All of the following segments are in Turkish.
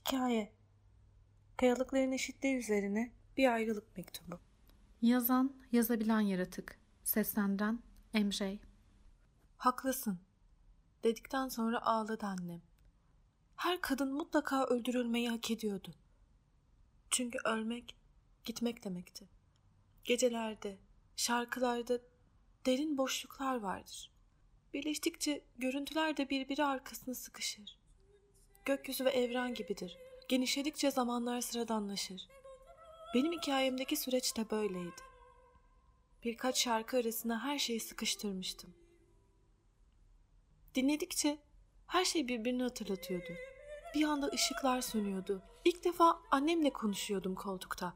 Hikaye Kayalıkların eşitliği üzerine bir ayrılık mektubu. Yazan, yazabilen yaratık. Seslendiren MJ. Haklısın. Dedikten sonra ağladı annem. Her kadın mutlaka öldürülmeyi hak ediyordu. Çünkü ölmek, gitmek demekti. Gecelerde, şarkılarda derin boşluklar vardır. Birleştikçe görüntüler de birbiri arkasına sıkışır. Gökyüzü ve evren gibidir. Genişledikçe zamanlar sıradanlaşır. Benim hikayemdeki süreç de böyleydi. Birkaç şarkı arasına her şeyi sıkıştırmıştım. Dinledikçe her şey birbirini hatırlatıyordu. Bir anda ışıklar sönüyordu. İlk defa annemle konuşuyordum koltukta.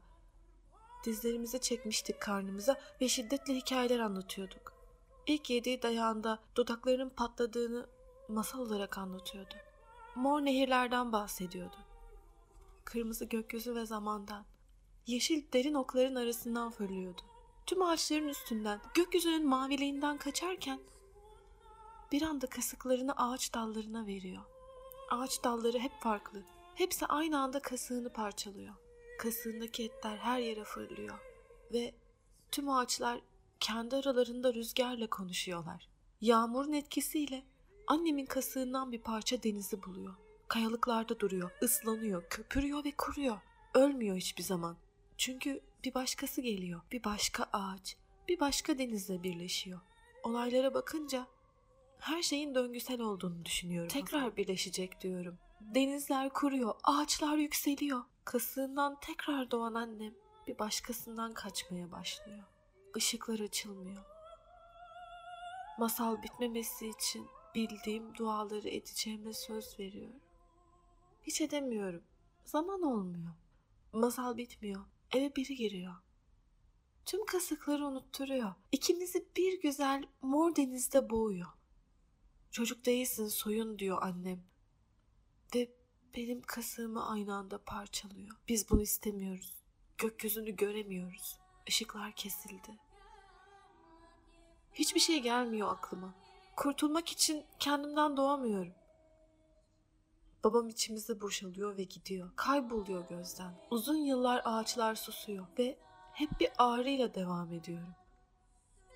Dizlerimizi çekmiştik karnımıza ve şiddetle hikayeler anlatıyorduk. İlk yediği dayağında dudaklarının patladığını masal olarak anlatıyordu. Mor nehirlerden bahsediyordu. Kırmızı gökyüzü ve zamandan. Yeşil derin okların arasından fırlıyordu. Tüm ağaçların üstünden, gökyüzünün maviliğinden kaçarken bir anda kasıklarını ağaç dallarına veriyor. Ağaç dalları hep farklı. Hepsi aynı anda kasığını parçalıyor. Kasığındaki etler her yere fırlıyor. Ve tüm ağaçlar kendi aralarında rüzgarla konuşuyorlar. Yağmurun etkisiyle annemin kasığından bir parça denizi buluyor. Kayalıklarda duruyor, ıslanıyor, köpürüyor ve kuruyor. Ölmüyor hiçbir zaman. Çünkü bir başkası geliyor. Bir başka ağaç, bir başka denizle birleşiyor. Olaylara bakınca her şeyin döngüsel olduğunu düşünüyorum. Tekrar birleşecek diyorum. Denizler kuruyor, ağaçlar yükseliyor. Kasığından tekrar doğan annem bir başkasından kaçmaya başlıyor. Işıklar açılmıyor. Masal bitmemesi için bildiğim duaları edeceğime söz veriyorum. Hiç edemiyorum. Zaman olmuyor. Masal bitmiyor. Eve biri giriyor. Tüm kasıkları unutturuyor. İkimizi bir güzel mor denizde boğuyor. Çocuk değilsin soyun diyor annem. Ve benim kasığımı aynı anda parçalıyor. Biz bunu istemiyoruz. Gökyüzünü göremiyoruz. Işıklar kesildi. Hiçbir şey gelmiyor aklıma. Kurtulmak için kendimden doğamıyorum. Babam içimizde boşalıyor ve gidiyor. Kayboluyor gözden. Uzun yıllar ağaçlar susuyor ve hep bir ağrıyla devam ediyorum.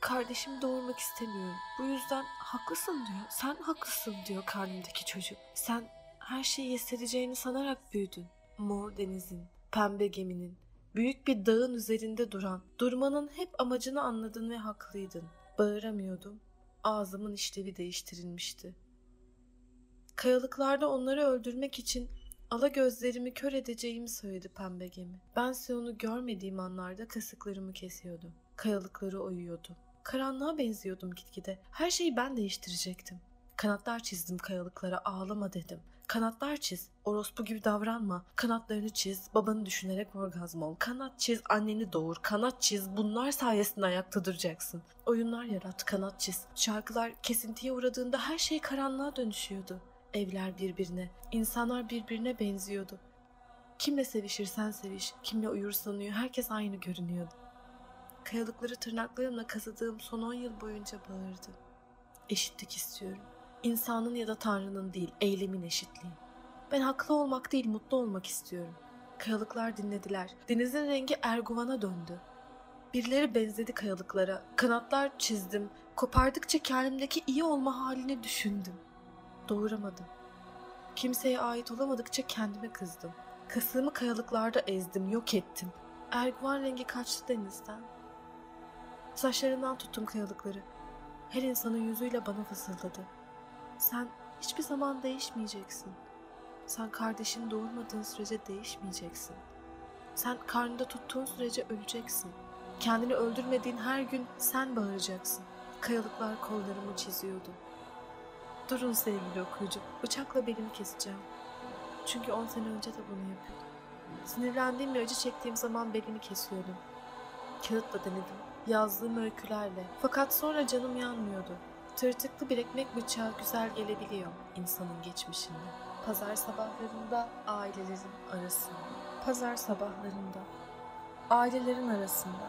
Kardeşimi doğurmak istemiyorum. Bu yüzden haklısın diyor. Sen haklısın diyor karnımdaki çocuk. Sen her şeyi hissedeceğini sanarak büyüdün. Mor denizin, pembe geminin, büyük bir dağın üzerinde duran, durmanın hep amacını anladın ve haklıydın. Bağıramıyordum. Ağzımın işlevi değiştirilmişti. Kayalıklarda onları öldürmek için ala gözlerimi kör edeceğimi söyledi pembe gemi. Bense onu görmediğim anlarda kasıklarımı kesiyordum. Kayalıkları oyuyordum. Karanlığa benziyordum gitgide. Her şeyi ben değiştirecektim. Kanatlar çizdim kayalıklara ağlama dedim. Kanatlar çiz. Orospu gibi davranma. Kanatlarını çiz. Babanı düşünerek orgazm ol. Kanat çiz. Anneni doğur. Kanat çiz. Bunlar sayesinde ayakta duracaksın. Oyunlar yarat. Kanat çiz. Şarkılar kesintiye uğradığında her şey karanlığa dönüşüyordu. Evler birbirine. insanlar birbirine benziyordu. Kimle sevişirsen seviş. Kimle uyursan uyu. Herkes aynı görünüyordu. Kayalıkları tırnaklarımla kazıdığım son on yıl boyunca bağırdı. Eşitlik istiyorum. İnsanın ya da Tanrı'nın değil, eylemin eşitliği. Ben haklı olmak değil, mutlu olmak istiyorum. Kayalıklar dinlediler. Denizin rengi erguvana döndü. Birileri benzedi kayalıklara. Kanatlar çizdim. Kopardıkça kendimdeki iyi olma halini düşündüm. Doğuramadım. Kimseye ait olamadıkça kendime kızdım. Kasığımı kayalıklarda ezdim, yok ettim. Erguvan rengi kaçtı denizden. Saçlarından tuttum kayalıkları. Her insanın yüzüyle bana fısıldadı. Sen hiçbir zaman değişmeyeceksin. Sen kardeşini doğurmadığın sürece değişmeyeceksin. Sen karnında tuttuğun sürece öleceksin. Kendini öldürmediğin her gün sen bağıracaksın. Kayalıklar kollarımı çiziyordu. Durun sevgili okuyucu, bıçakla belimi keseceğim. Çünkü on sene önce de bunu yapıyordum. Sinirlendiğim ve acı çektiğim zaman belimi kesiyordum. Kağıtla denedim, yazdığım öykülerle. Fakat sonra canım yanmıyordu. Tırtıklı bir ekmek bıçağı güzel gelebiliyor insanın geçmişinde. Pazar sabahlarında ailelerin arasında. Pazar sabahlarında ailelerin arasında.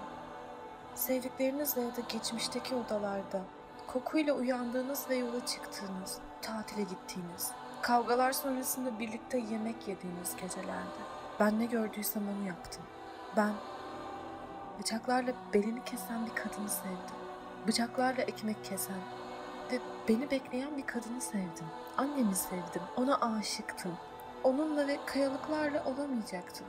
Sevdiklerinizle ya da geçmişteki odalarda kokuyla uyandığınız ve yola çıktığınız, tatile gittiğiniz, Kavgalar sonrasında birlikte yemek yediğimiz gecelerde. Ben ne gördüysem onu yaptım. Ben bıçaklarla belini kesen bir kadını sevdim. Bıçaklarla ekmek kesen ve beni bekleyen bir kadını sevdim. Annemi sevdim. Ona aşıktım. Onunla ve kayalıklarla olamayacaktım.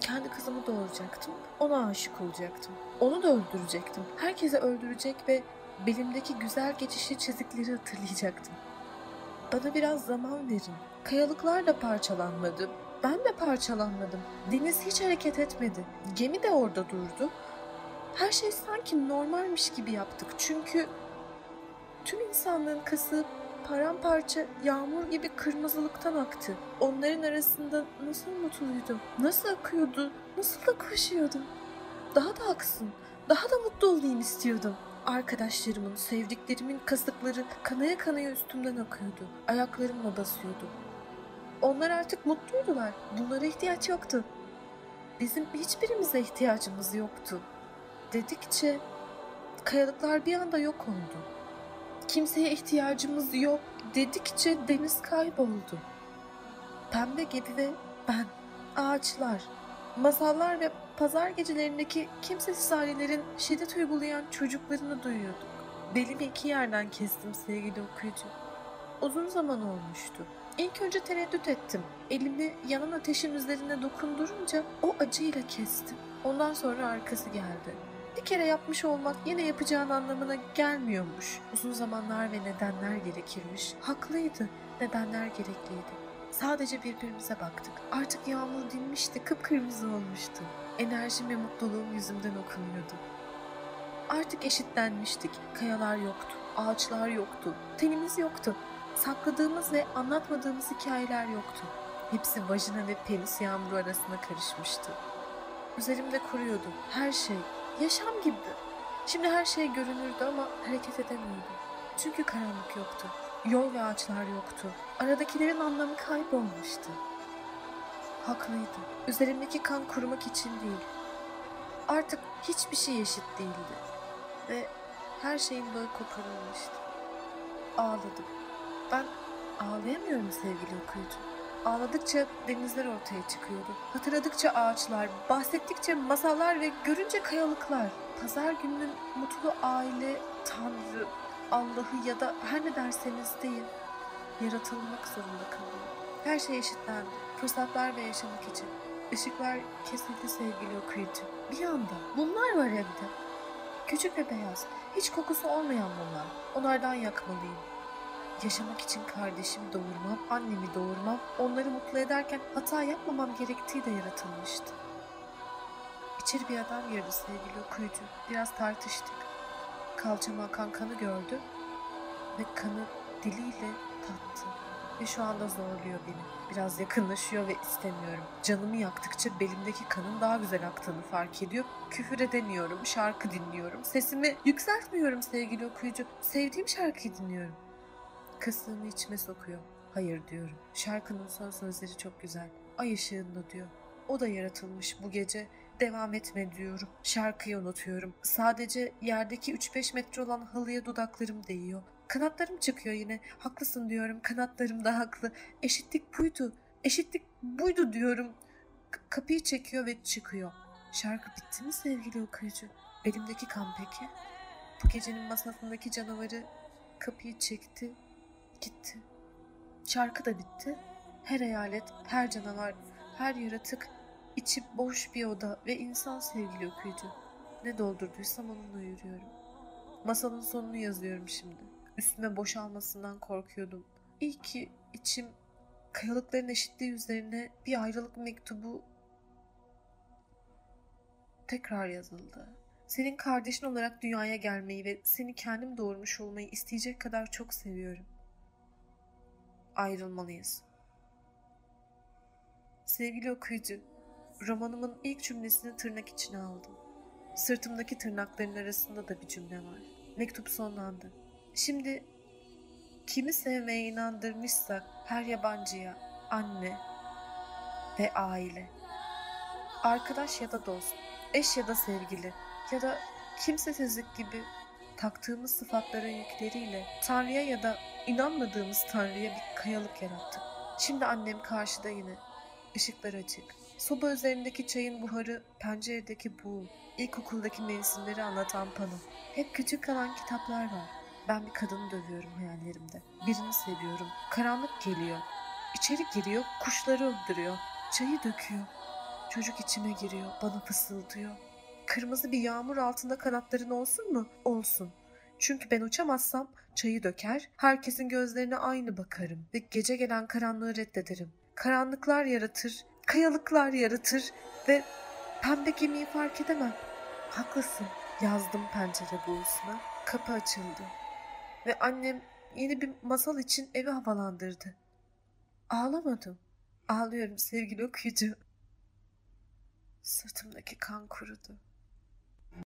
Kendi kızımı doğuracaktım. Ona aşık olacaktım. Onu da öldürecektim. Herkese öldürecek ve belimdeki güzel geçişli çizikleri hatırlayacaktım. Bana biraz zaman verin. Kayalıklar da parçalanmadı. Ben de parçalanmadım. Deniz hiç hareket etmedi. Gemi de orada durdu. Her şey sanki normalmiş gibi yaptık. Çünkü tüm insanlığın kası paramparça yağmur gibi kırmızılıktan aktı. Onların arasında nasıl mutluydum, nasıl akıyordu, nasıl da koşuyordum. Daha da aksın, daha da mutlu olayım istiyordum. Arkadaşlarımın, sevdiklerimin kasıkları kanaya kanaya üstümden akıyordu. Ayaklarımla basıyordu. Onlar artık mutluydular. Bunlara ihtiyaç yoktu. Bizim hiçbirimize ihtiyacımız yoktu. Dedikçe kayalıklar bir anda yok oldu. Kimseye ihtiyacımız yok dedikçe deniz kayboldu. Pembe gibi ve ben, ağaçlar, masallar ve pazar gecelerindeki kimsesiz ailelerin şiddet uygulayan çocuklarını duyuyorduk. Belimi iki yerden kestim sevgili okuyucu. Uzun zaman olmuştu. İlk önce tereddüt ettim. Elimi yanan ateşin üzerine dokundurunca o acıyla kestim. Ondan sonra arkası geldi. Bir kere yapmış olmak yine yapacağın anlamına gelmiyormuş. Uzun zamanlar ve nedenler gerekirmiş. Haklıydı. Nedenler gerekliydi. Sadece birbirimize baktık. Artık yağmur dinmişti, kıpkırmızı olmuştu. Enerjim ve mutluluğum yüzümden okunuyordu. Artık eşitlenmiştik. Kayalar yoktu, ağaçlar yoktu, tenimiz yoktu. Sakladığımız ve anlatmadığımız hikayeler yoktu. Hepsi vajina ve penis yağmuru arasında karışmıştı. Üzerimde kuruyordu. Her şey, yaşam gibiydi. Şimdi her şey görünürdü ama hareket edemiyordum. Çünkü karanlık yoktu. Yol ve ağaçlar yoktu. Aradakilerin anlamı kaybolmuştu. Haklıydı. Üzerimdeki kan kurumak için değil. Artık hiçbir şey eşit değildi. Ve her şeyin bağı koparılmıştı. Ağladım. Ben ağlayamıyorum sevgili okuyucu. Ağladıkça denizler ortaya çıkıyordu. Hatırladıkça ağaçlar, bahsettikçe masallar ve görünce kayalıklar. Pazar gününün mutlu aile, Tanrı, Allah'ı ya da her ne derseniz deyin. Yaratılmak zorunda kalıyor. Her şey eşitlendi. Fırsatlar ve yaşamak için. Işıklar kesildi sevgili okuyucu. Bir anda bunlar var evde. Küçük ve beyaz. Hiç kokusu olmayan bunlar. Onlardan yakmalıyım. Yaşamak için kardeşimi doğurmam, annemi doğurmam, onları mutlu ederken hata yapmamam gerektiği de yaratılmıştı. İçeri bir adam girdi sevgili okuyucu. Biraz tartıştık. Kalçama akan kanı gördü ve kanı diliyle tattı. Ve şu anda zorluyor beni. Biraz yakınlaşıyor ve istemiyorum. Canımı yaktıkça belimdeki kanın daha güzel aktığını fark ediyor. Küfür edemiyorum, şarkı dinliyorum. Sesimi yükseltmiyorum sevgili okuyucu. Sevdiğim şarkıyı dinliyorum. Kasığımı içime sokuyor. Hayır diyorum. Şarkının son sözleri çok güzel. Ay ışığında diyor. O da yaratılmış bu gece. Devam etme diyorum. Şarkıyı unutuyorum. Sadece yerdeki 3-5 metre olan halıya dudaklarım değiyor. Kanatlarım çıkıyor yine. Haklısın diyorum. Kanatlarım da haklı. Eşitlik buydu. Eşitlik buydu diyorum. K- kapıyı çekiyor ve çıkıyor. Şarkı bitti mi sevgili okuyucu? Elimdeki kan peki? Bu gecenin masasındaki canavarı kapıyı çekti, gitti. Şarkı da bitti. Her hayalet, her canavar, her yaratık içi boş bir oda ve insan sevgili okuyucu. Ne doldurduysam onunla yürüyorum. Masalın sonunu yazıyorum şimdi. Üstüme boşalmasından korkuyordum. İyi ki içim kayalıkların eşitliği üzerine bir ayrılık mektubu tekrar yazıldı. Senin kardeşin olarak dünyaya gelmeyi ve seni kendim doğurmuş olmayı isteyecek kadar çok seviyorum. Ayrılmalıyız. Sevgili okuyucu, romanımın ilk cümlesini tırnak içine aldım. Sırtımdaki tırnakların arasında da bir cümle var. Mektup sonlandı. Şimdi kimi sevmeye inandırmışsak her yabancıya anne ve aile, arkadaş ya da dost, eş ya da sevgili ya da kimsesizlik gibi taktığımız sıfatların yükleriyle Tanrı'ya ya da inanmadığımız Tanrı'ya bir kayalık yarattık. Şimdi annem karşıda yine. Işıklar açık. Soba üzerindeki çayın buharı, penceredeki buğu, ilkokuldaki mevsimleri anlatan pano. Hep küçük kalan kitaplar var. Ben bir kadını dövüyorum hayallerimde. Birini seviyorum. Karanlık geliyor. İçeri giriyor, kuşları öldürüyor. Çayı döküyor. Çocuk içime giriyor, bana fısıldıyor. Kırmızı bir yağmur altında kanatların olsun mu? Olsun. Çünkü ben uçamazsam çayı döker, herkesin gözlerine aynı bakarım ve gece gelen karanlığı reddederim. Karanlıklar yaratır, kayalıklar yaratır ve pembe gemiyi fark edemem. Haklısın. Yazdım pencere buğusuna. Kapı açıldı. Ve annem yeni bir masal için evi havalandırdı. Ağlamadım. Ağlıyorum sevgili okuyucu. Sırtımdaki kan kurudu.